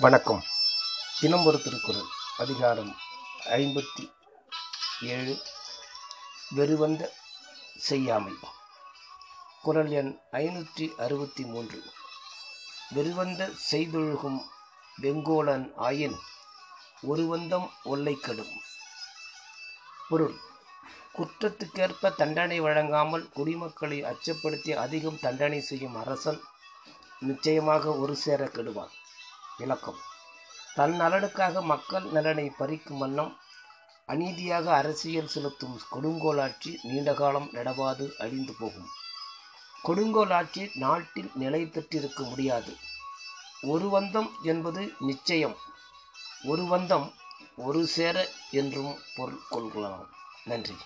வணக்கம். தினம் ஒரு திருக்குறள். அதிகாரம் ஐம்பத்தி ஏழு. வெறுவந்த செய்யாமை. குரல் எண் ஐநூற்றி அறுபத்தி மூன்று. வெறுவந்த செய்தொழுகும் வெங்கோலன் ஆயின் ஒருவந்தம் ஒல்லைக்கெடும். பொருள். குற்றத்துக்கேற்ப தண்டனை வழங்காமல் குடிமக்களை அச்சப்படுத்தி அதிகம் தண்டனை செய்யும் அரசன் நிச்சயமாக ஒரு சேர கெடுவான். விளக்கம். தன் நலனுக்காக மக்கள் நலனை பறிக்கும் வண்ணம் அநீதியாக அரசியல் செலுத்தும் கொடுங்கோலாட்சி நீண்ட காலம் நடவாது அழிந்து போகும். கொடுங்கோலாட்சி நாட்டில் நிலை பெற்றிருக்க முடியாது. ஒரு வந்தம் என்பது நிச்சயம். ஒரு வந்தம் ஒரு சேர என்றும் பொருள் கொள்கலாம். நன்றி.